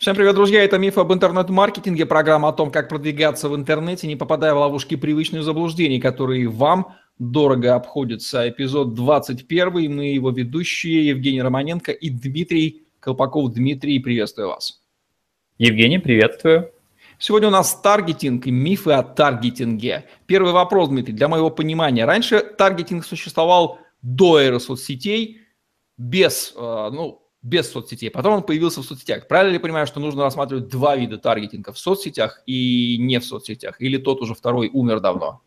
Всем привет, друзья! Это «Миф об интернет-маркетинге», программа о том, как продвигаться в интернете, не попадая в ловушки привычных заблуждений, которые вам дорого обходятся. Эпизод 21, мы его ведущие Евгений Романенко и Дмитрий Колпаков. Дмитрий, приветствую вас. Евгений, приветствую. Сегодня у нас таргетинг и мифы о таргетинге. Первый вопрос, Дмитрий, для моего понимания. Раньше таргетинг существовал до эры соцсетей, без, э, ну, без соцсетей. Потом он появился в соцсетях. Правильно ли я понимаю, что нужно рассматривать два вида таргетинга в соцсетях и не в соцсетях? Или тот уже второй умер давно?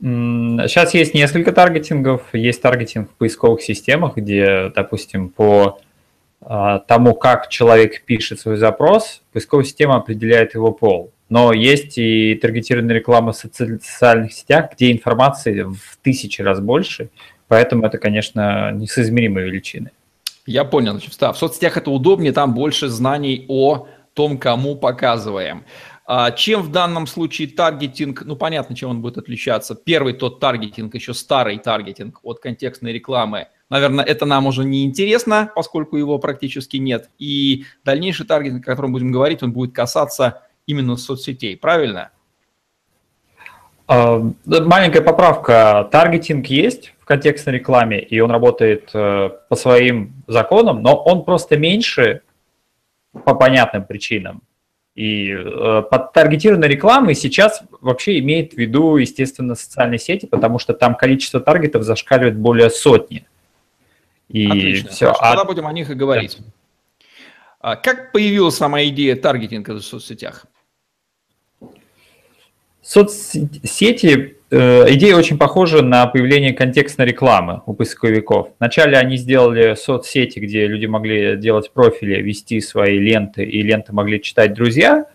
Сейчас есть несколько таргетингов. Есть таргетинг в поисковых системах, где, допустим, по а, тому, как человек пишет свой запрос, поисковая система определяет его пол. Но есть и таргетированная реклама в социальных сетях, где информации в тысячи раз больше, поэтому это, конечно, несоизмеримые величины. Я понял. Значит, да, в соцсетях это удобнее, там больше знаний о том, кому показываем. А чем в данном случае таргетинг, ну понятно, чем он будет отличаться. Первый тот таргетинг, еще старый таргетинг от контекстной рекламы. Наверное, это нам уже не интересно, поскольку его практически нет. И дальнейший таргетинг, о котором будем говорить, он будет касаться именно соцсетей, правильно? А, маленькая поправка. Таргетинг есть контекстной рекламе, и он работает э, по своим законам, но он просто меньше по понятным причинам. И э, под таргетированной рекламой сейчас вообще имеет в виду, естественно, социальные сети, потому что там количество таргетов зашкаливает более сотни. И Отлично. все. Хорошо, а... Тогда будем о них и говорить. Да. Как появилась сама идея таргетинга в соцсетях? Соцсети, идея очень похожа на появление контекстной рекламы у поисковиков. Вначале они сделали соцсети, где люди могли делать профили, вести свои ленты, и ленты могли читать друзья,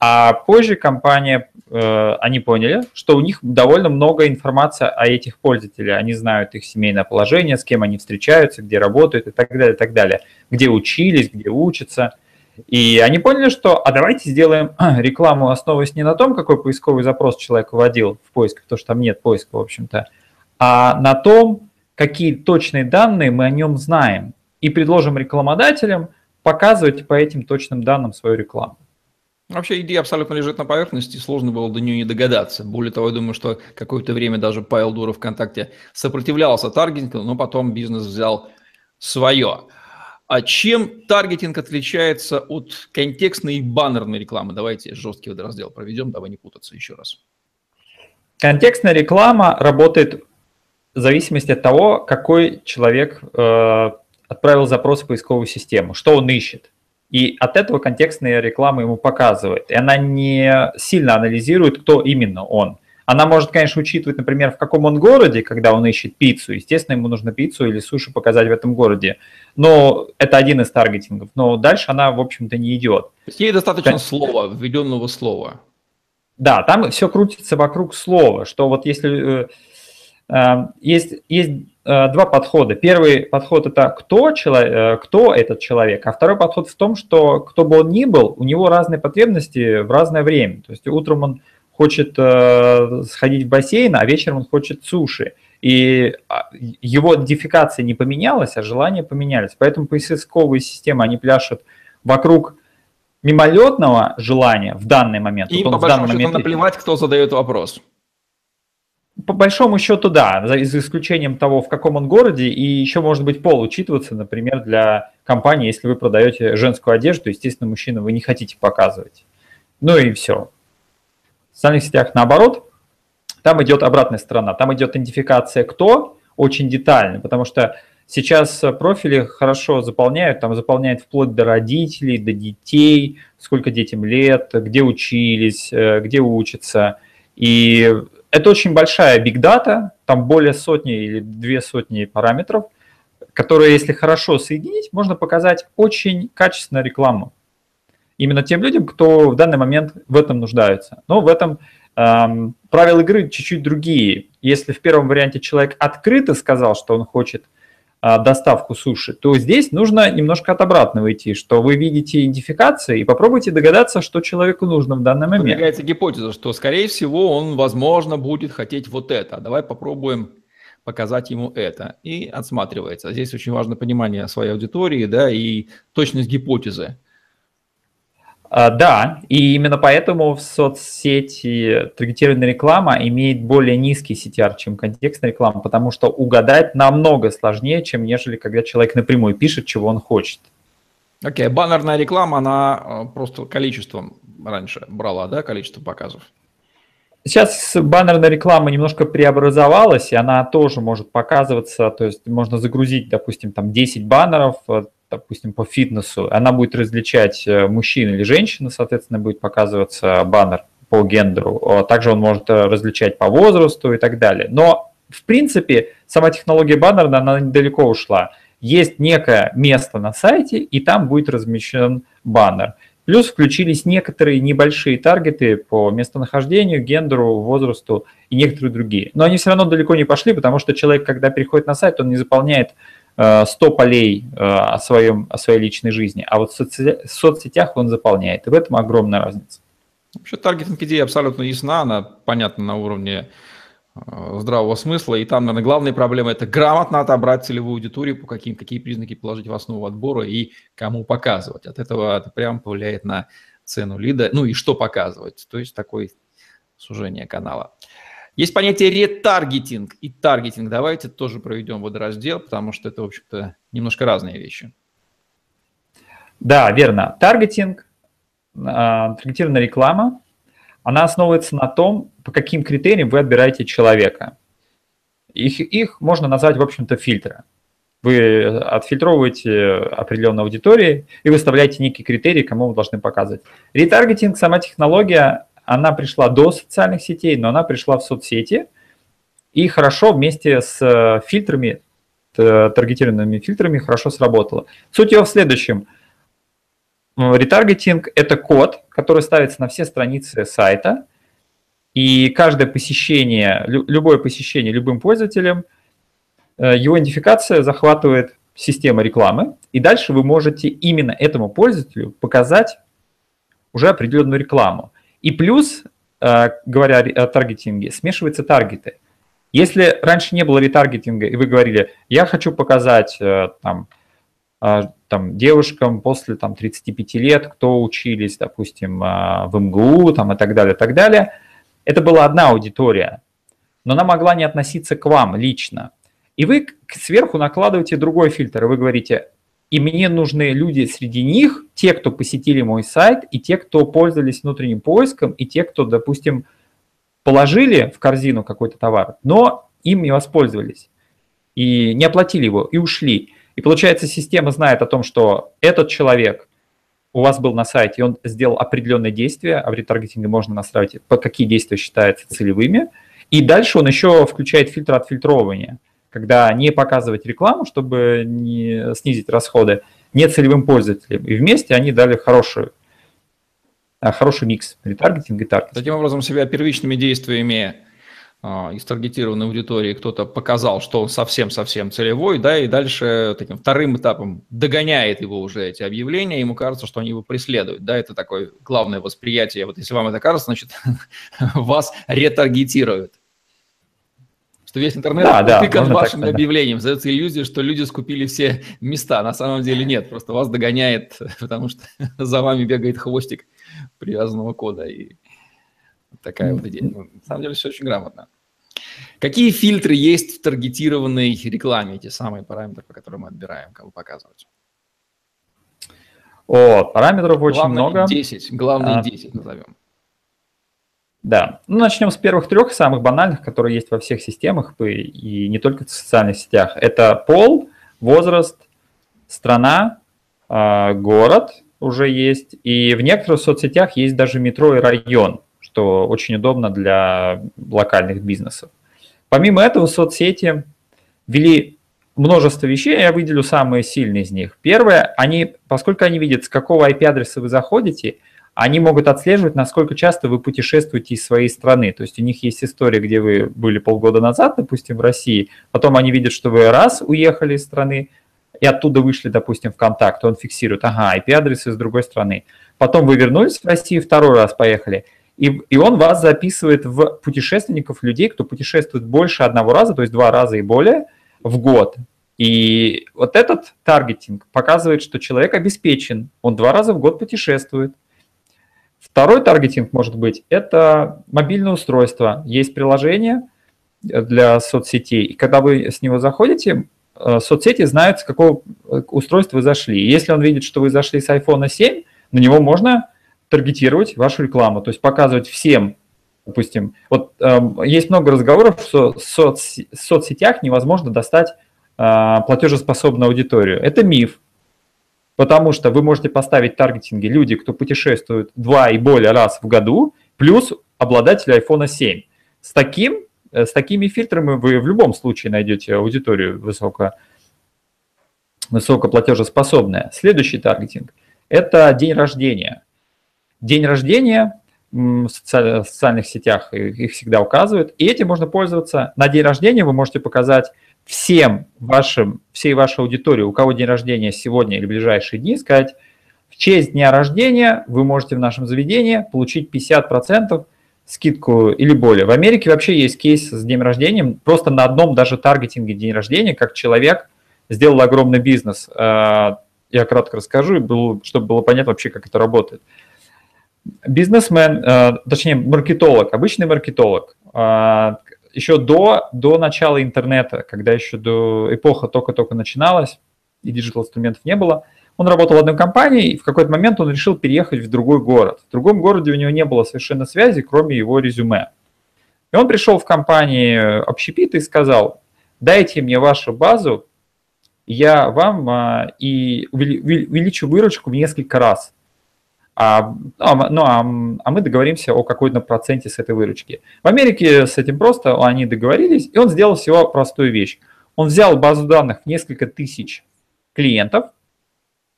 а позже компания, э, они поняли, что у них довольно много информации о этих пользователях. Они знают их семейное положение, с кем они встречаются, где работают и так далее, и так далее. Где учились, где учатся – и они поняли, что а давайте сделаем рекламу, основываясь не на том, какой поисковый запрос человек вводил в поиск, потому что там нет поиска, в общем-то, а на том, какие точные данные мы о нем знаем. И предложим рекламодателям показывать по этим точным данным свою рекламу. Вообще идея абсолютно лежит на поверхности, сложно было до нее не догадаться. Более того, я думаю, что какое-то время даже Павел Дуров ВКонтакте сопротивлялся таргетингу, но потом бизнес взял свое. А чем таргетинг отличается от контекстной и баннерной рекламы? Давайте жесткий водораздел проведем, давай не путаться еще раз. Контекстная реклама работает в зависимости от того, какой человек э, отправил запрос в поисковую систему, что он ищет. И от этого контекстная реклама ему показывает. И она не сильно анализирует, кто именно он. Она может, конечно, учитывать, например, в каком он городе, когда он ищет пиццу. Естественно, ему нужно пиццу или суши показать в этом городе. Но это один из таргетингов. Но дальше она, в общем-то, не идет. То есть ей достаточно как... слова, введенного слова. Да, там все крутится вокруг слова, что вот если... Э, э, есть, есть э, два подхода. Первый подход это кто, человек, кто этот человек, а второй подход в том, что кто бы он ни был, у него разные потребности в разное время. То есть утром он хочет э, сходить в бассейн, а вечером он хочет суши. И а, его идентификация не поменялась, а желания поменялись. Поэтому поисковые системы, они пляшут вокруг мимолетного желания в данный момент. И вот по большому счету момент... наплевать, кто задает вопрос. По большому счету, да, за, за исключением того, в каком он городе, и еще может быть пол учитываться, например, для компании, если вы продаете женскую одежду, естественно, мужчину вы не хотите показывать. Ну и все. В социальных сетях наоборот, там идет обратная сторона, там идет идентификация кто, очень детально, потому что сейчас профили хорошо заполняют, там заполняют вплоть до родителей, до детей, сколько детям лет, где учились, э, где учатся. И это очень большая бигдата, там более сотни или две сотни параметров, которые, если хорошо соединить, можно показать очень качественную рекламу именно тем людям, кто в данный момент в этом нуждается. Но в этом эм, правила игры чуть-чуть другие. Если в первом варианте человек открыто сказал, что он хочет э, доставку суши, то здесь нужно немножко от обратного идти, что вы видите идентификации и попробуйте догадаться, что человеку нужно в данный момент. Выдвигается гипотеза, что, скорее всего, он, возможно, будет хотеть вот это. Давай попробуем показать ему это. И отсматривается. Здесь очень важно понимание своей аудитории, да, и точность гипотезы. А, да, и именно поэтому в соцсети таргетированная реклама имеет более низкий CTR, чем контекстная реклама, потому что угадать намного сложнее, чем нежели когда человек напрямую пишет, чего он хочет. Окей, okay. баннерная реклама, она э, просто количеством раньше брала, да, количество показов? Сейчас баннерная реклама немножко преобразовалась, и она тоже может показываться, то есть можно загрузить, допустим, там 10 баннеров, э, допустим, по фитнесу, она будет различать э, мужчин или женщину, соответственно, будет показываться баннер по гендеру. Также он может э, различать по возрасту и так далее. Но, в принципе, сама технология баннера, она недалеко ушла. Есть некое место на сайте, и там будет размещен баннер. Плюс включились некоторые небольшие таргеты по местонахождению, гендеру, возрасту и некоторые другие. Но они все равно далеко не пошли, потому что человек, когда переходит на сайт, он не заполняет 100 э, полей э, о, своем, о своей личной жизни, а вот в, соцсетях, он заполняет, и в этом огромная разница. Вообще таргетинг идея абсолютно ясна, она понятна на уровне э, здравого смысла, и там, наверное, главная проблема – это грамотно отобрать целевую аудиторию, по каким, какие признаки положить в основу отбора и кому показывать. От этого это прямо повлияет на цену лида, ну и что показывать, то есть такое сужение канала. Есть понятие ретаргетинг и таргетинг. Давайте тоже проведем водораздел, потому что это, в общем-то, немножко разные вещи. Да, верно. Таргетинг, а, таргетированная реклама, она основывается на том, по каким критериям вы отбираете человека. Их, их можно назвать, в общем-то, фильтры. Вы отфильтровываете определенную аудиторию и выставляете некие критерии, кому вы должны показывать. Ретаргетинг, сама технология, она пришла до социальных сетей, но она пришла в соцсети, и хорошо вместе с э, фильтрами, таргетированными фильтрами хорошо сработала. Суть его в следующем. Ретаргетинг – это код, который ставится на все страницы сайта, и каждое посещение, любое посещение любым пользователем, э, его идентификация захватывает система рекламы, и дальше вы можете именно этому пользователю показать уже определенную рекламу. И плюс, э, говоря о таргетинге, смешиваются таргеты. Если раньше не было ретаргетинга, и вы говорили, я хочу показать э, там, э, там, девушкам после там, 35 лет, кто учились, допустим, в МГУ там, и так далее, и так далее, это была одна аудитория, но она могла не относиться к вам лично. И вы сверху накладываете другой фильтр, и вы говорите, и мне нужны люди среди них, те, кто посетили мой сайт, и те, кто пользовались внутренним поиском, и те, кто, допустим, положили в корзину какой-то товар, но им не воспользовались, и не оплатили его, и ушли. И получается, система знает о том, что этот человек у вас был на сайте, и он сделал определенные действия, а в ретаргетинге можно настраивать, по какие действия считаются целевыми, и дальше он еще включает фильтр отфильтровывания – когда не показывать рекламу, чтобы не снизить расходы, не целевым пользователям. И вместе они дали хороший, а, хороший микс ретаргетинг и таргетинг. Таким образом, себя первичными действиями а, из таргетированной аудитории кто-то показал, что он совсем-совсем целевой, да, и дальше таким вторым этапом догоняет его уже эти объявления, ему кажется, что они его преследуют, да, это такое главное восприятие. Вот если вам это кажется, значит, вас ретаргетируют что весь интернет да, да, тыкан вашим объявлением. Создается иллюзия, что люди скупили все места. На самом деле нет, просто вас догоняет, потому что за вами бегает хвостик привязанного кода. И такая вот идея. Ну, на самом деле все очень грамотно. Какие фильтры есть в таргетированной рекламе, эти самые параметры, по которым мы отбираем, кого показывать? О, параметров очень главные много. 10, главные а, 10 назовем. Да, ну начнем с первых трех самых банальных, которые есть во всех системах и не только в социальных сетях. Это пол, возраст, страна, а, город уже есть, и в некоторых соцсетях есть даже метро и район, что очень удобно для локальных бизнесов. Помимо этого, соцсети ввели множество вещей, я выделю самые сильные из них. Первое, они, поскольку они видят, с какого IP-адреса вы заходите – они могут отслеживать, насколько часто вы путешествуете из своей страны. То есть у них есть история, где вы были полгода назад, допустим, в России, потом они видят, что вы раз уехали из страны, и оттуда вышли, допустим, в контакт, он фиксирует, ага, IP-адрес из другой страны. Потом вы вернулись в Россию, второй раз поехали, и, и он вас записывает в путешественников, людей, кто путешествует больше одного раза, то есть два раза и более в год. И вот этот таргетинг показывает, что человек обеспечен, он два раза в год путешествует, Второй таргетинг может быть – это мобильное устройство. Есть приложение для соцсетей, и когда вы с него заходите, э, соцсети знают, с какого э, устройства вы зашли. Если он видит, что вы зашли с iPhone 7, на него можно таргетировать вашу рекламу, то есть показывать всем, допустим, вот э, есть много разговоров, что в соц, соцсетях невозможно достать э, платежеспособную аудиторию. Это миф. Потому что вы можете поставить таргетинги люди, кто путешествует два и более раз в году, плюс обладатели iPhone 7. С, таким, э, с такими фильтрами вы в любом случае найдете аудиторию высоко, высокоплатежеспособная. Следующий таргетинг – это день рождения. День рождения в социальных сетях их всегда указывают, и этим можно пользоваться. На день рождения вы можете показать всем вашим, всей вашей аудитории, у кого день рождения сегодня или ближайшие дни, сказать, в честь дня рождения вы можете в нашем заведении получить 50% скидку или более. В Америке вообще есть кейс с днем рождения, просто на одном даже таргетинге день рождения, как человек сделал огромный бизнес. Э, я кратко расскажу, чтобы было понятно вообще, как это работает. Бизнесмен, э, точнее маркетолог, обычный маркетолог, э, еще до, до начала интернета, когда еще до эпоха только-только начиналась, и диджитал-инструментов не было, он работал в одной компании, и в какой-то момент он решил переехать в другой город. В другом городе у него не было совершенно связи, кроме его резюме. И он пришел в компанию общепит и сказал, дайте мне вашу базу, я вам а, и увеличу выручку в несколько раз. А, а, ну, а, а мы договоримся о какой-то проценте с этой выручки. В Америке с этим просто они договорились, и он сделал всего простую вещь. Он взял базу данных несколько тысяч клиентов,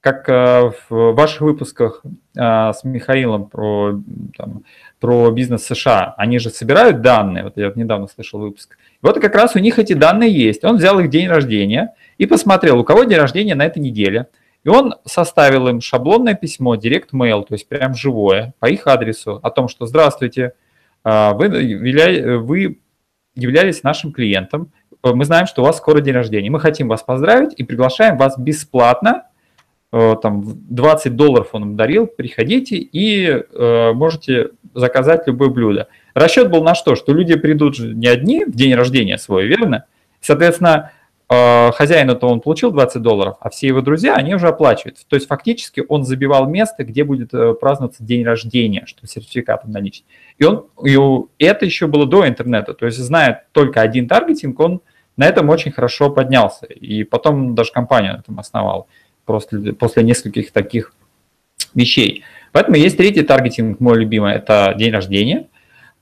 как э, в ваших выпусках э, с Михаилом про, там, про бизнес США, они же собирают данные, вот я недавно слышал выпуск, вот как раз у них эти данные есть. Он взял их день рождения и посмотрел, у кого день рождения на этой неделе – и он составил им шаблонное письмо, директ mail, то есть прям живое, по их адресу, о том, что «Здравствуйте, а, вы, вы являлись нашим клиентом, мы знаем, что у вас скоро день рождения, мы хотим вас поздравить и приглашаем вас бесплатно, э, там 20 долларов он им дарил, приходите и э, можете заказать любое блюдо. Расчет был на что? Что люди придут не одни в день рождения свой, верно? Соответственно, Э, хозяину-то он получил 20 долларов, а все его друзья, они уже оплачивают. То есть фактически он забивал место, где будет э, праздноваться день рождения, что сертификатом наличный. И, он, и это еще было до интернета. То есть зная только один таргетинг, он на этом очень хорошо поднялся. И потом даже компанию на этом основал после, после нескольких таких вещей. Поэтому есть третий таргетинг, мой любимый, это день рождения.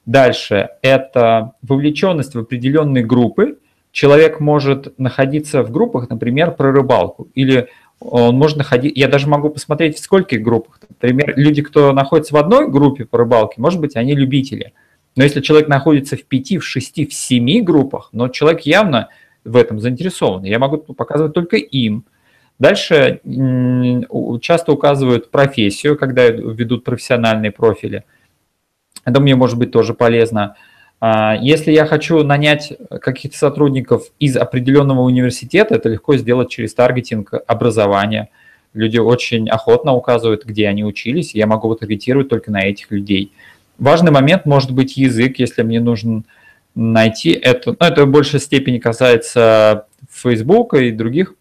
Дальше это вовлеченность в определенные группы, человек может находиться в группах, например, про рыбалку, или он может находить, я даже могу посмотреть, в скольких группах. Например, люди, кто находится в одной группе по рыбалке, может быть, они любители. Но если человек находится в пяти, в шести, в семи группах, но человек явно в этом заинтересован, я могу показывать только им. Дальше часто указывают профессию, когда ведут профессиональные профили. Это мне может быть тоже полезно. А, если я хочу нанять каких-то сотрудников из определенного университета, это легко сделать через таргетинг образования. Люди очень охотно указывают, где они учились, я могу таргетировать только на этих людей. Важный момент может быть язык, если мне нужен найти это. Ну, это в большей степени касается Facebook и других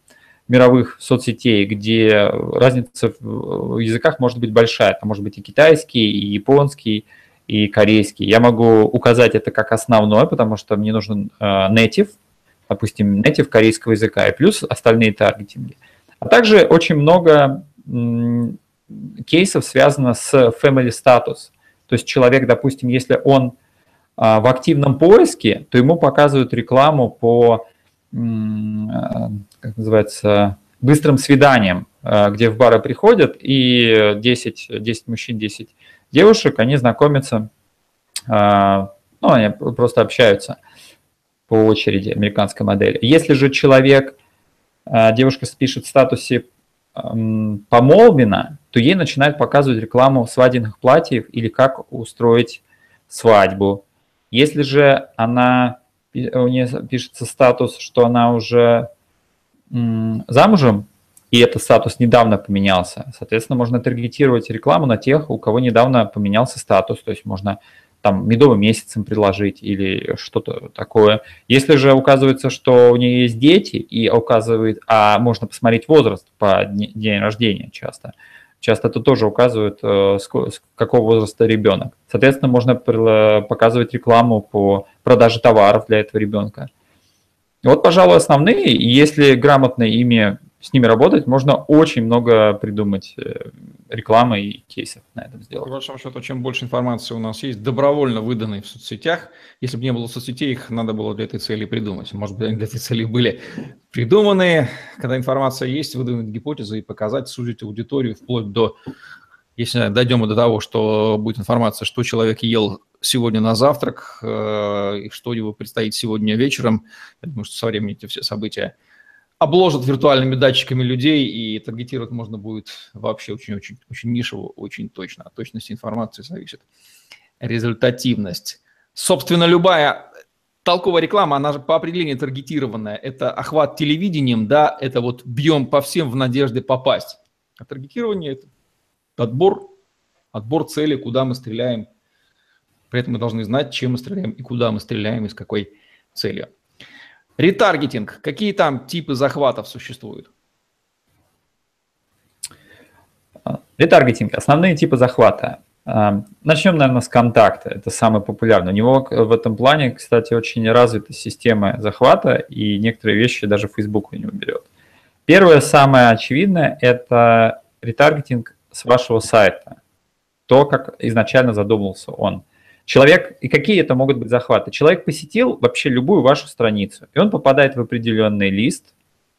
мировых соцсетей, где разница в языках может быть большая. Это может быть и китайский, и японский, и корейский. Я могу указать это как основное, потому что мне нужен э, native, допустим, native корейского языка, и плюс остальные таргетинги. А также очень много кейсов связано с family status. То есть человек, допустим, если он а, в активном поиске, то ему показывают рекламу по, э, как называется, быстрым свиданиям, э, где в бары приходят и 10, 10 мужчин, 10 девушек, они знакомятся, а, ну, они просто общаются по очереди, американской модели. Если же человек, а, девушка пишет в статусе помолвина, то ей начинают показывать рекламу свадебных платьев или как устроить свадьбу. Если же она, у нее пишется статус, что она уже замужем, и этот статус недавно поменялся. Соответственно, можно таргетировать рекламу на тех, у кого недавно поменялся статус, то есть можно там медовым месяцем предложить или что-то такое. Если же указывается, что у нее есть дети, и указывает, а можно посмотреть возраст по день рождения часто, часто это тоже указывает, э, с какого возраста ребенок. Соответственно, можно показывать рекламу по продаже товаров для этого ребенка. Вот, пожалуй, основные. Если грамотно ими с ними работать, можно очень много придумать э, рекламы и кейсов на этом сделать. По большому счету, чем больше информации у нас есть, добровольно выданной в соцсетях, если бы не было соцсетей, их надо было для этой цели придумать. Может быть, они для этой цели были придуманы. Когда информация есть, выдвинуть гипотезы и показать, сузить аудиторию вплоть до, если дойдем до того, что будет информация, что человек ел сегодня на завтрак, э, и что его предстоит сегодня вечером. Думаю, что со временем эти все события – обложат виртуальными датчиками людей, и таргетировать можно будет вообще очень-очень очень нишево, очень точно. От точности информации зависит результативность. Собственно, любая толковая реклама, она же по определению таргетированная. Это охват телевидением, да, это вот бьем по всем в надежде попасть. А таргетирование – это отбор, отбор цели, куда мы стреляем. При этом мы должны знать, чем мы стреляем и куда мы стреляем и с какой целью. Ретаргетинг. Какие там типы захватов существуют? Ретаргетинг. Основные типы захвата. А, начнем, наверное, с контакта. Это самый популярный. У него в этом плане, кстати, очень развита система захвата, и некоторые вещи даже Facebook у него берет. Первое, самое очевидное, это ретаргетинг с вашего сайта. То, как изначально задумался он. Человек, и какие это могут быть захваты? Человек посетил вообще любую вашу страницу, и он попадает в определенный лист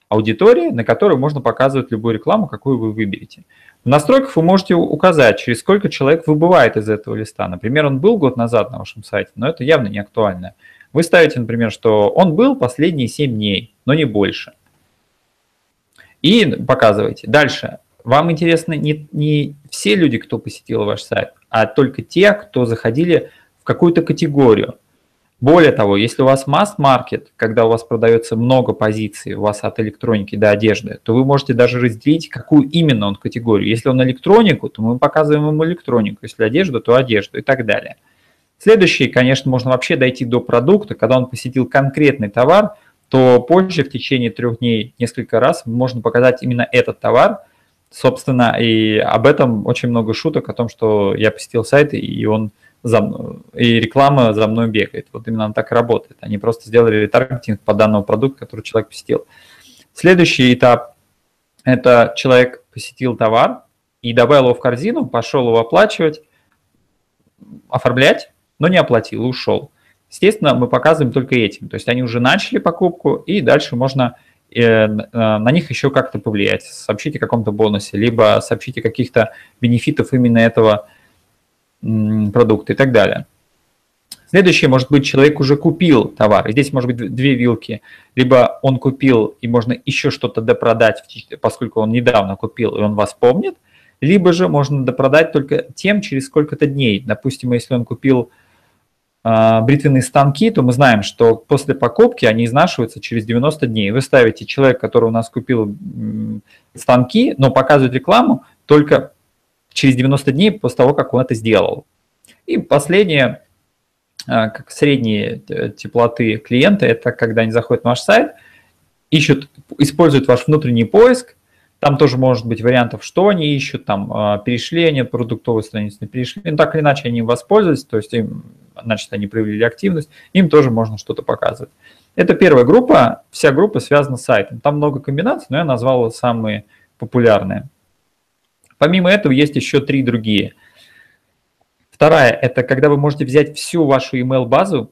аудитории, на который можно показывать любую рекламу, какую вы выберете. В настройках вы можете указать, через сколько человек выбывает из этого листа. Например, он был год назад на вашем сайте, но это явно не актуально. Вы ставите, например, что он был последние 7 дней, но не больше. И показываете. Дальше. Вам интересны не, не все люди, кто посетил ваш сайт, а только те, кто заходили какую-то категорию. Более того, если у вас масс-маркет, когда у вас продается много позиций, у вас от электроники до одежды, то вы можете даже разделить, какую именно он категорию. Если он электронику, то мы показываем ему электронику, если одежду, то одежду и так далее. Следующий, конечно, можно вообще дойти до продукта, когда он посетил конкретный товар, то позже в течение трех дней несколько раз можно показать именно этот товар. Собственно, и об этом очень много шуток, о том, что я посетил сайт, и он за и реклама за мной бегает. Вот именно она так и работает. Они просто сделали ретаргетинг по данному продукту, который человек посетил. Следующий этап – это человек посетил товар и добавил его в корзину, пошел его оплачивать, оформлять, но не оплатил, ушел. Естественно, мы показываем только этим. То есть они уже начали покупку, и дальше можно э, э, на них еще как-то повлиять. Сообщите о каком-то бонусе, либо сообщите каких-то бенефитов именно этого продукты и так далее. Следующее, может быть, человек уже купил товар, и здесь может быть две вилки. Либо он купил, и можно еще что-то допродать, поскольку он недавно купил, и он вас помнит, либо же можно допродать только тем через сколько-то дней. Допустим, если он купил э, бритвенные станки, то мы знаем, что после покупки они изнашиваются через 90 дней. Вы ставите человек, который у нас купил станки, но показывает рекламу только через 90 дней после того, как он это сделал. И последнее, а, как средние э, теплоты клиента, это когда они заходят на ваш сайт, ищут, используют ваш внутренний поиск, там тоже может быть вариантов, что они ищут, там а, перешли они от продуктовой страницы, не перешли, ну, так или иначе они им воспользовались, то есть им, значит, они проявили активность, им тоже можно что-то показывать. Это первая группа, вся группа связана с сайтом. Там много комбинаций, но я назвал самые популярные. Помимо этого есть еще три другие. Вторая – это когда вы можете взять всю вашу email-базу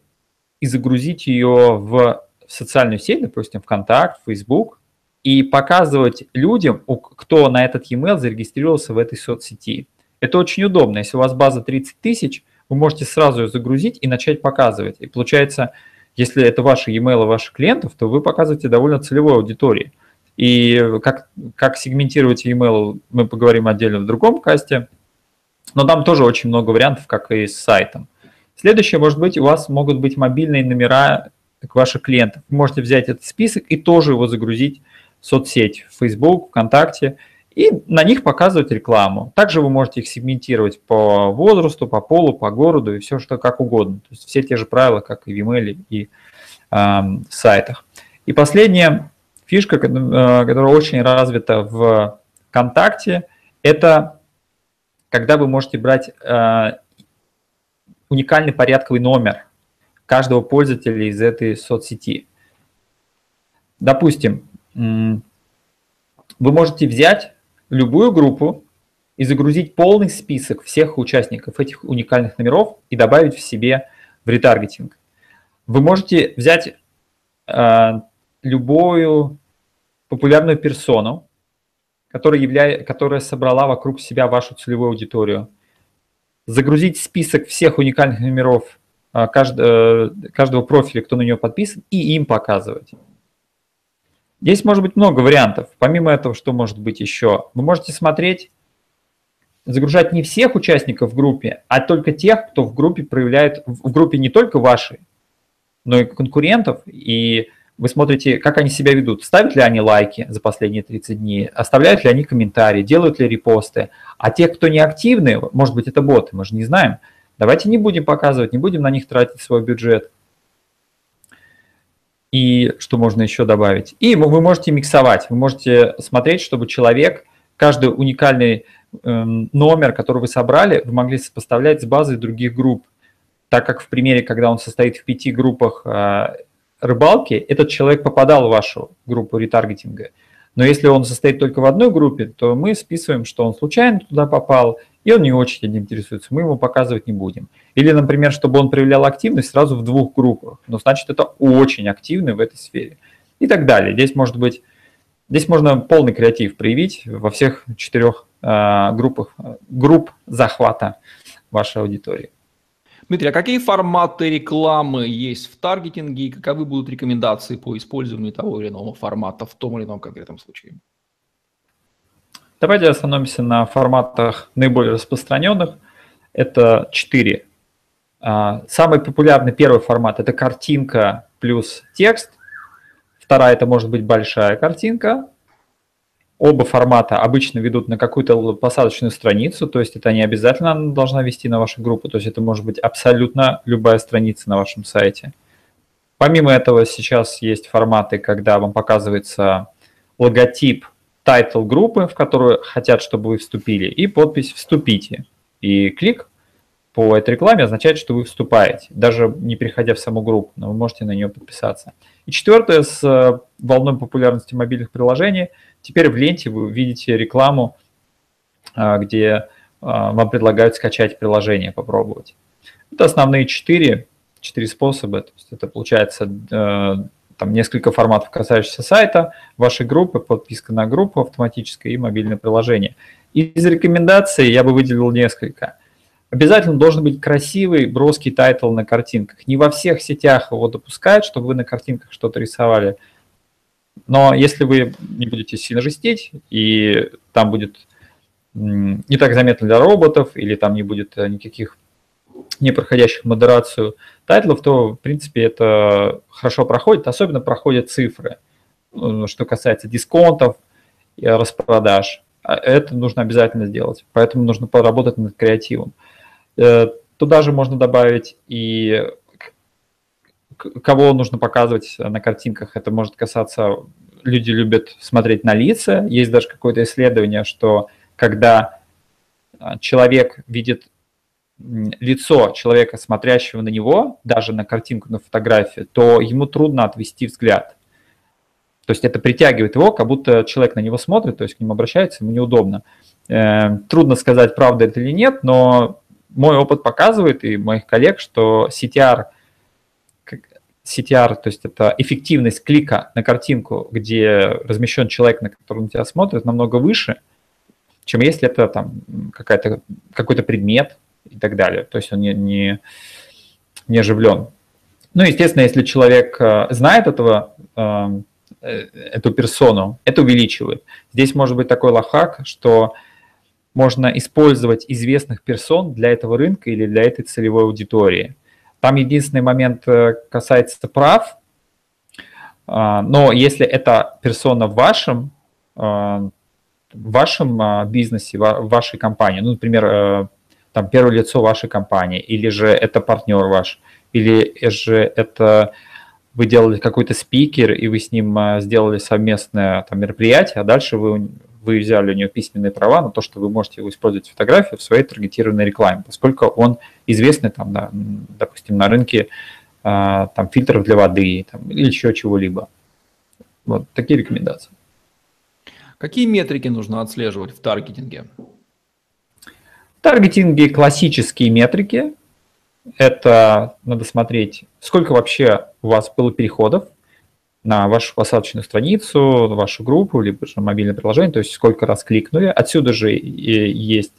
и загрузить ее в социальную сеть, допустим, ВКонтакт, Facebook, и показывать людям, кто на этот e-mail зарегистрировался в этой соцсети. Это очень удобно. Если у вас база 30 тысяч, вы можете сразу ее загрузить и начать показывать. И получается, если это ваши e-mail ваших клиентов, то вы показываете довольно целевой аудитории. И как, как сегментировать email, мы поговорим отдельно в другом касте. Но там тоже очень много вариантов, как и с сайтом. Следующее, может быть, у вас могут быть мобильные номера ваших клиентов. Вы можете взять этот список и тоже его загрузить соцсеть Facebook, ВКонтакте, и на них показывать рекламу. Также вы можете их сегментировать по возрасту, по полу, по городу и все, что как угодно. То есть все те же правила, как и в email и э, сайтах. И последняя фишка, э, которая очень развита в ВКонтакте, это когда вы можете брать э, уникальный порядковый номер каждого пользователя из этой соцсети. Допустим, вы можете взять любую группу и загрузить полный список всех участников этих уникальных номеров и добавить в себе в ретаргетинг. Вы можете взять э, любую популярную персону, которая, являя, которая собрала вокруг себя вашу целевую аудиторию, загрузить список всех уникальных номеров а, каждого, э, каждого профиля, кто на нее подписан, и им показывать. Здесь может быть много вариантов. Помимо этого, что может быть еще? Вы можете смотреть, загружать не всех участников в группе, а только тех, кто в группе проявляет, в группе не только вашей, но и конкурентов, и вы смотрите, как они себя ведут, ставят ли они лайки за последние 30 дней, оставляют ли они комментарии, делают ли репосты. А те, кто не активны, может быть, это боты, мы же не знаем, давайте не будем показывать, не будем на них тратить свой бюджет. И что можно еще добавить? И вы можете миксовать, вы можете смотреть, чтобы человек, каждый уникальный эм, номер, который вы собрали, вы могли сопоставлять с базой других групп. Так как в примере, когда он состоит в пяти группах а, рыбалки, этот человек попадал в вашу группу ретаргетинга. Но если он состоит только в одной группе, то мы списываем, что он случайно туда попал, и он не очень этим интересуется, мы ему показывать не будем. Или, например, чтобы он проявлял активность сразу в двух группах, но значит это очень активный в этой сфере. И так далее. Здесь может быть, здесь можно полный креатив проявить во всех четырех э, группах, групп захвата вашей аудитории. Дмитрий, а какие форматы рекламы есть в таргетинге и каковы будут рекомендации по использованию того или иного формата в том или ином конкретном случае? Давайте остановимся на форматах наиболее распространенных. Это четыре. А, самый популярный первый формат – это картинка плюс текст. Вторая – это может быть большая картинка. Оба формата обычно ведут на какую-то посадочную страницу, то есть это не обязательно должна вести на вашу группу, то есть это может быть абсолютно любая страница на вашем сайте. Помимо этого сейчас есть форматы, когда вам показывается логотип, title группы, в которую хотят, чтобы вы вступили, и подпись «Вступите». И клик по этой рекламе означает, что вы вступаете, даже не приходя в саму группу, но вы можете на нее подписаться. И четвертое, с э, волной популярности мобильных приложений, теперь в ленте вы видите рекламу, э, где э, вам предлагают скачать приложение, попробовать. Это основные четыре, четыре способа. То есть это получается там несколько форматов, касающихся сайта, вашей группы, подписка на группу автоматическая и мобильное приложение. Из рекомендаций я бы выделил несколько – Обязательно должен быть красивый броский title на картинках. Не во всех сетях его допускают, чтобы вы на картинках что-то рисовали. Но если вы не будете сильно жестить, и там будет не так заметно для роботов, или там не будет э, никаких не проходящих модерацию тайтлов, то, в принципе, это хорошо проходит, особенно проходят цифры. Ну, что касается дисконтов, и распродаж, а это нужно обязательно сделать. Поэтому нужно поработать над креативом. Э, туда же можно добавить и кого нужно показывать на картинках. Это может касаться, люди любят смотреть на лица. Есть даже какое-то исследование, что когда а, человек видит лицо человека, смотрящего на него, даже на картинку, на фотографию, то ему трудно отвести взгляд. То есть это притягивает его, как будто человек на него смотрит, то есть к нему обращается, ему неудобно. Э, трудно сказать, правда это или нет, но мой опыт показывает и моих коллег, что CTR, CTR, то есть это эффективность клика на картинку, где размещен человек, на который на тебя смотрит, намного выше, чем если это там какая-то, какой-то предмет и так далее. То есть он не, не, не оживлен. Ну, естественно, если человек э, знает этого, э, э, эту персону, это увеличивает. Здесь может быть такой лайфхак, что можно использовать известных персон для этого рынка или для этой целевой аудитории. Там единственный момент э, касается прав. А, но если это персона в вашем, а, в вашем а, бизнесе, в вашей компании, ну, например, э, там первое лицо вашей компании, или же это партнер ваш, или же это вы делали какой-то спикер, и вы с ним сделали совместное там, мероприятие, а дальше вы, вы взяли у него письменные права на то, что вы можете использовать фотографию в своей таргетированной рекламе, поскольку он известный, там, да, допустим, на рынке там, фильтров для воды там, или еще чего-либо. Вот такие рекомендации. Какие метрики нужно отслеживать в таргетинге? В таргетинге классические метрики. Это надо смотреть, сколько вообще у вас было переходов на вашу посадочную страницу, вашу группу, либо же мобильное приложение, то есть сколько раз кликнули. Отсюда же есть,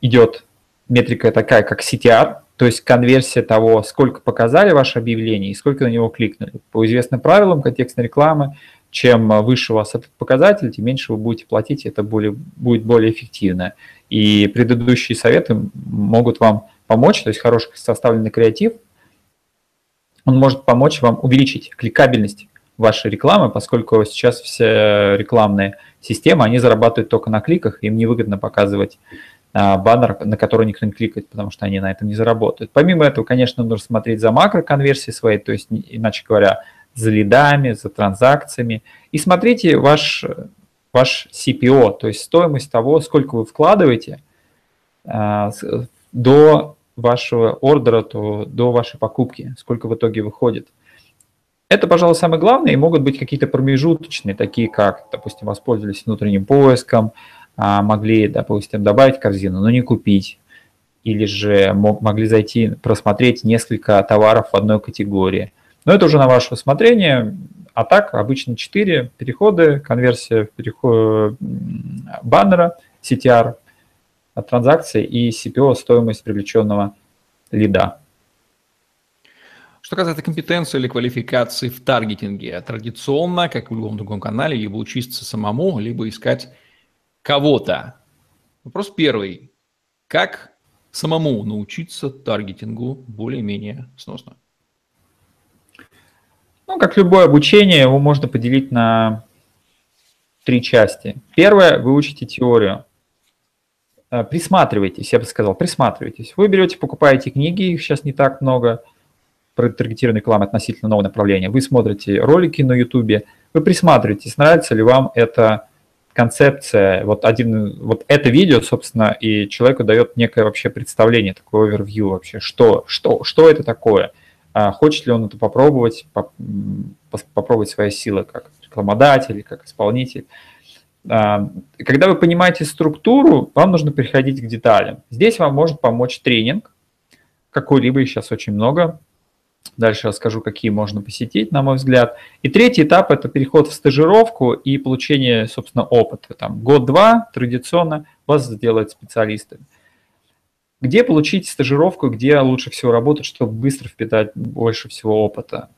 идет метрика такая, как CTR, то есть конверсия того, сколько показали ваше объявление и сколько на него кликнули. По известным правилам контекстной рекламы чем выше у вас этот показатель, тем меньше вы будете платить, это более, будет более эффективно. И предыдущие советы могут вам помочь, то есть хороший составленный креатив, он может помочь вам увеличить кликабельность вашей рекламы, поскольку сейчас все рекламные системы, они зарабатывают только на кликах, им невыгодно показывать а, баннер, на который никто не кликает, потому что они на этом не заработают. Помимо этого, конечно, нужно смотреть за макроконверсией своей, то есть, иначе говоря, за лидами, за транзакциями. И смотрите ваш, ваш CPO, то есть стоимость того, сколько вы вкладываете а, до вашего ордера, то до вашей покупки, сколько в итоге выходит. Это, пожалуй, самое главное, и могут быть какие-то промежуточные, такие как, допустим, воспользовались внутренним поиском, а, могли, допустим, добавить корзину, но не купить, или же могли зайти, просмотреть несколько товаров в одной категории – но это уже на ваше усмотрение. А так, обычно 4 переходы, конверсия в переход баннера, CTR от транзакции и CPO, стоимость привлеченного лида. Что касается компетенции или квалификации в таргетинге, традиционно, как в любом другом канале, либо учиться самому, либо искать кого-то. Вопрос первый. Как самому научиться таргетингу более-менее сносно? Ну, как любое обучение, его можно поделить на три части. Первое, вы учите теорию. Э, присматривайтесь, я бы сказал, присматривайтесь. Вы берете, покупаете книги, их сейчас не так много, про таргетированную рекламу относительно нового направления. Вы смотрите ролики на YouTube, вы присматриваетесь, нравится ли вам эта концепция, вот один, вот это видео, собственно, и человеку дает некое вообще представление, такое овервью вообще, что, что, что это такое – а хочет ли он это попробовать, попробовать свои силы как рекламодатель, как исполнитель. А, когда вы понимаете структуру, вам нужно переходить к деталям. Здесь вам может помочь тренинг, какой-либо, их сейчас очень много. Дальше расскажу, какие можно посетить, на мой взгляд. И третий этап – это переход в стажировку и получение, собственно, опыта. Там год-два традиционно вас сделают специалистами. Где получить стажировку, где лучше всего работать, чтобы быстро впитать больше всего опыта?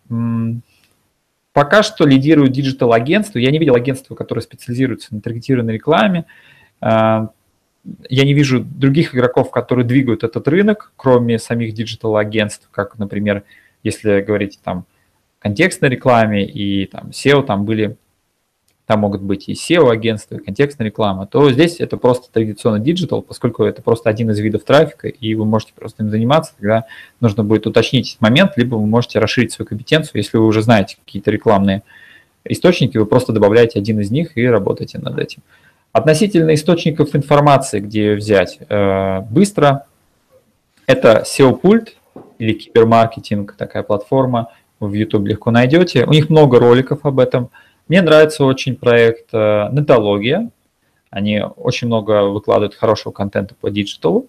Пока что лидирует диджитал-агентство. Я не видел агентства, которое специализируется на таргетированной рекламе. А, я не вижу других игроков, которые двигают этот рынок, кроме самих диджитал-агентств, как, например, если говорить там контекстной рекламе и там SEO, там были там могут быть и SEO-агентства, и контекстная реклама, то здесь это просто традиционно диджитал, поскольку это просто один из видов трафика, и вы можете просто им заниматься, тогда нужно будет уточнить этот момент, либо вы можете расширить свою компетенцию, если вы уже знаете какие-то рекламные источники, вы просто добавляете один из них и работаете над этим. Относительно источников информации, где взять э, быстро, это SeoPult или кибермаркетинг, такая платформа, в YouTube легко найдете. У них много роликов об этом – мне нравится очень проект э, Нетология. Они очень много выкладывают хорошего контента по диджиталу.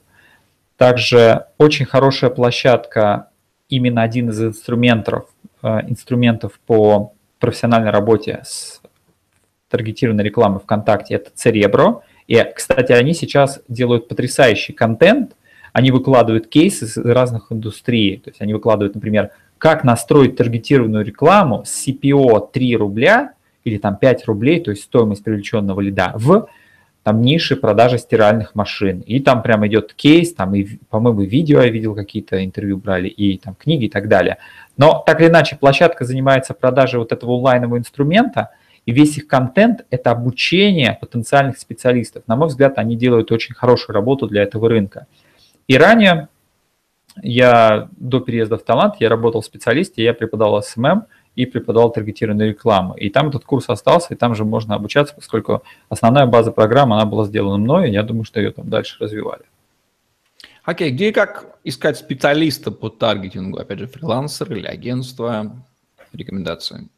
Также очень хорошая площадка, именно один из инструментов, э, инструментов по профессиональной работе с таргетированной рекламой ВКонтакте, это Церебро. И, кстати, они сейчас делают потрясающий контент. Они выкладывают кейсы из разных индустрий. То есть они выкладывают, например, как настроить таргетированную рекламу с CPO 3 рубля или там 5 рублей, то есть стоимость привлеченного лида, в там ниши продажи стиральных машин. И там прям идет кейс, там, и, по-моему, видео я видел, какие-то интервью брали, и там книги и так далее. Но так или иначе, площадка занимается продажей вот этого онлайнового инструмента, и весь их контент – это обучение потенциальных специалистов. На мой взгляд, они делают очень хорошую работу для этого рынка. И ранее я до переезда в Таллин, я работал в «Специалисте», я преподавал SMM, и преподавал таргетированную рекламу. И там этот курс остался, и там же можно обучаться, поскольку основная база программы, она была сделана мной, и я думаю, что ее там дальше развивали. Окей, okay, где и как искать специалиста по таргетингу? Опять же, фрилансер или агентство? Рекомендации?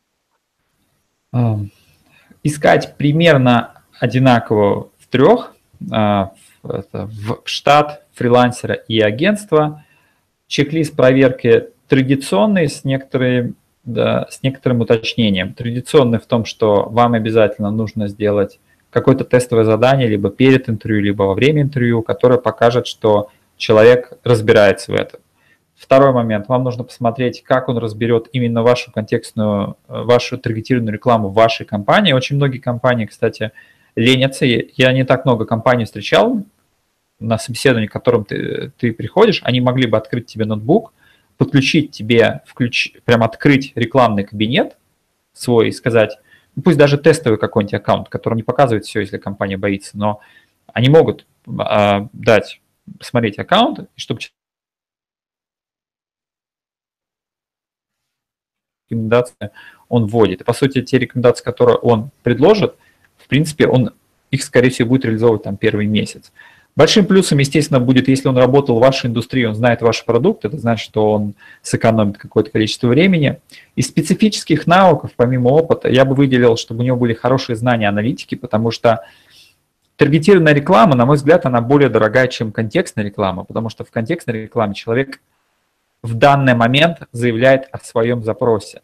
Искать примерно одинаково в трех. А, в штат фрилансера и агентства. Чек-лист проверки традиционный с некоторыми да, с некоторым уточнением. Традиционный в том, что вам обязательно нужно сделать какое-то тестовое задание либо перед интервью, либо во время интервью, которое покажет, что человек разбирается в этом. Второй момент. Вам нужно посмотреть, как он разберет именно вашу контекстную, вашу таргетированную рекламу в вашей компании. Очень многие компании, кстати, ленятся. Я не так много компаний встречал на собеседовании, к которым ты, ты приходишь. Они могли бы открыть тебе ноутбук, подключить тебе, включ, прям открыть рекламный кабинет свой и сказать, ну, пусть даже тестовый какой-нибудь аккаунт, который не показывает все, если компания боится, но они могут э, дать, посмотреть аккаунт, чтобы рекомендации он вводит. И, по сути, те рекомендации, которые он предложит, в принципе, он их, скорее всего, будет реализовывать там первый месяц. Большим плюсом, естественно, будет, если он работал в вашей индустрии, он знает ваш продукт, это значит, что он сэкономит какое-то количество времени. Из специфических навыков, помимо опыта, я бы выделил, чтобы у него были хорошие знания аналитики, потому что таргетированная реклама, на мой взгляд, она более дорогая, чем контекстная реклама, потому что в контекстной рекламе человек в данный момент заявляет о своем запросе.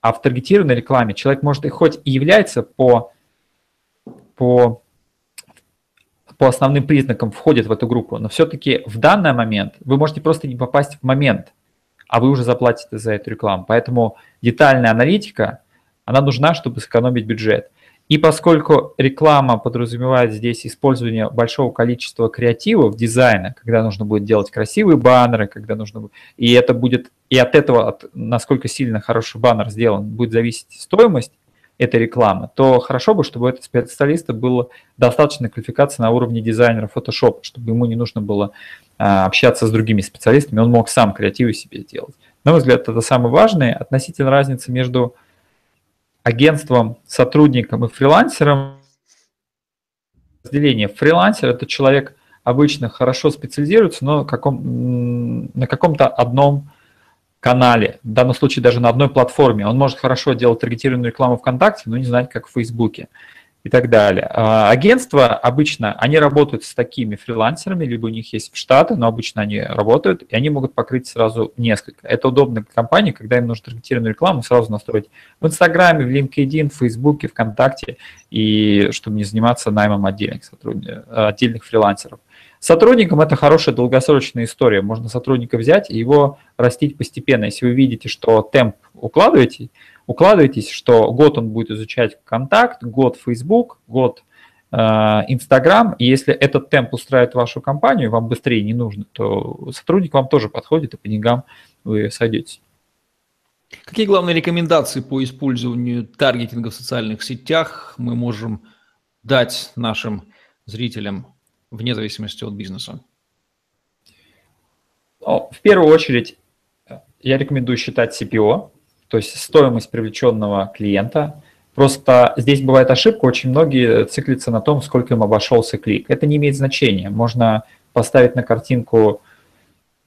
А в таргетированной рекламе человек может и хоть и является по, по по основным признакам входит в эту группу, но все-таки в данный момент вы можете просто не попасть в момент, а вы уже заплатите за эту рекламу. Поэтому детальная аналитика, она нужна, чтобы сэкономить бюджет. И поскольку реклама подразумевает здесь использование большого количества креативов, дизайна, когда нужно будет делать красивые баннеры, когда нужно и это будет, и от этого, от, насколько сильно хороший баннер сделан, будет зависеть стоимость, этой рекламы, то хорошо бы, чтобы у этого специалиста было достаточно квалификации на уровне дизайнера Photoshop, чтобы ему не нужно было а, общаться с другими специалистами, он мог сам креативы себе делать. На мой взгляд, это самое важное. Относительно разницы между агентством, сотрудником и фрилансером. Разделение. Фрилансер – это человек обычно хорошо специализируется, но каком, на каком-то одном канале, в данном случае даже на одной платформе. Он может хорошо делать таргетированную рекламу ВКонтакте, но не знать, как в Фейсбуке и так далее. А агентства обычно, они работают с такими фрилансерами, либо у них есть штаты, но обычно они работают, и они могут покрыть сразу несколько. Это удобно для компании, когда им нужно таргетированную рекламу сразу настроить в Инстаграме, в LinkedIn, в Фейсбуке, ВКонтакте, и чтобы не заниматься наймом отдельных сотрудников, отдельных фрилансеров. Сотрудникам это хорошая долгосрочная история. Можно сотрудника взять и его растить постепенно. Если вы видите, что темп укладываете, укладываетесь, что год он будет изучать контакт, год Facebook, год э, Инстаграм, и если этот темп устраивает вашу компанию, вам быстрее не нужно, то сотрудник вам тоже подходит, и по деньгам вы сойдетесь. Какие главные рекомендации по использованию таргетинга в социальных сетях мы можем дать нашим зрителям вне зависимости от бизнеса? В первую очередь, я рекомендую считать CPO, то есть стоимость привлеченного клиента. Просто здесь бывает ошибка, очень многие циклятся на том, сколько им обошелся клик. Это не имеет значения. Можно поставить на картинку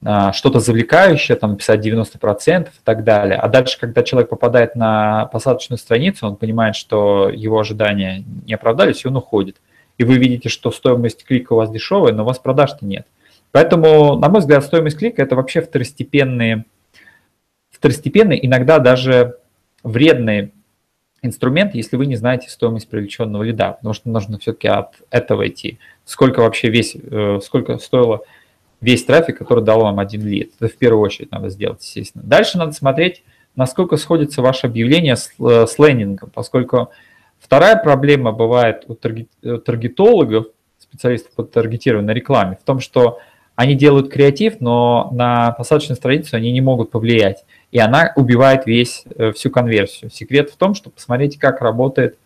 а, что-то завлекающее, там написать 90% и так далее. А дальше, когда человек попадает на посадочную страницу, он понимает, что его ожидания не оправдались, и он уходит и вы видите, что стоимость клика у вас дешевая, но у вас продаж-то нет. Поэтому, на мой взгляд, стоимость клика – это вообще второстепенные, второстепенные, иногда даже вредные инструмент, если вы не знаете стоимость привлеченного лида, потому что нужно все-таки от этого идти. Сколько вообще весь, э, сколько стоило весь трафик, который дал вам один лид. Это в первую очередь надо сделать, естественно. Дальше надо смотреть, насколько сходится ваше объявление с, э, с лендингом, поскольку Вторая проблема бывает у таргетологов, специалистов по таргетированной рекламе, в том, что они делают креатив, но на посадочную страницу они не могут повлиять. И она убивает весь, э, всю конверсию. Секрет в том, что посмотрите, как работает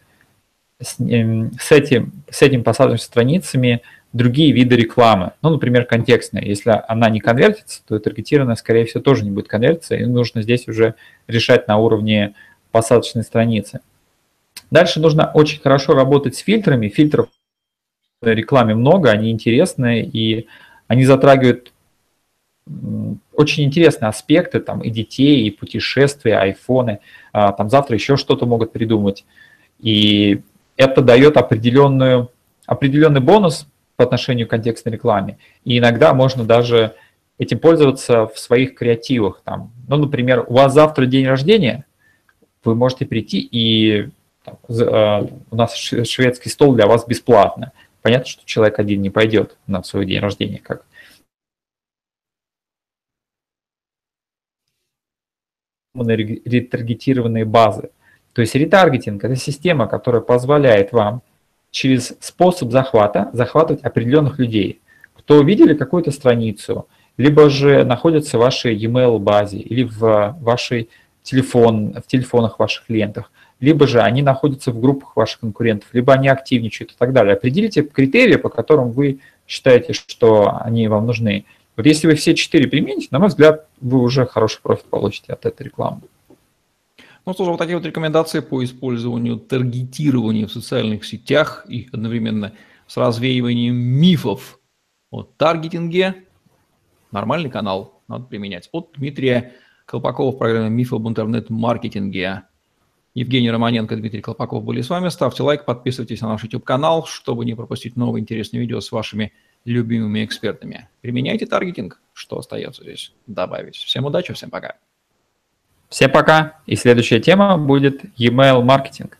с, эм, с, этим, с этим посадочными страницами другие виды рекламы. Ну, например, контекстная. Если она не конвертится, то таргетированная, скорее всего, тоже не будет конвертиться, и нужно здесь уже решать на уровне посадочной страницы. Дальше нужно очень хорошо работать с фильтрами. Фильтров в рекламе много, они интересные, и они затрагивают очень интересные аспекты, там и детей, и путешествия, айфоны, а, там завтра еще что-то могут придумать. И это дает определенную, определенный бонус по отношению к контекстной рекламе. И иногда можно даже этим пользоваться в своих креативах. Там. Ну, например, у вас завтра день рождения, вы можете прийти и там, э, у нас шведский стол для вас бесплатно. Понятно, что человек один не пойдет на свой день рождения, как ретаргетированные базы. То есть ретаргетинг – это система, которая позволяет вам через способ захвата захватывать определенных людей, кто видели какую-то страницу, либо же находятся в вашей e-mail базе или в вашей телефон, в телефонах ваших клиентах, либо же они находятся в группах ваших конкурентов, либо они активничают и так далее. Определите критерии, по которым вы считаете, что они вам нужны. Вот если вы все четыре примените, на мой взгляд, вы уже хороший профит получите от этой рекламы. Ну что ж, вот такие вот рекомендации по использованию таргетирования в социальных сетях и одновременно с развеиванием мифов о таргетинге. Нормальный канал надо применять. От Дмитрия Колпакова в программе «Миф об интернет-маркетинге». Евгений Романенко, Дмитрий Колпаков были с вами. Ставьте лайк, подписывайтесь на наш YouTube-канал, чтобы не пропустить новые интересные видео с вашими любимыми экспертами. Применяйте таргетинг. Что остается здесь добавить? Всем удачи, всем пока. Всем пока. И следующая тема будет e-mail маркетинг.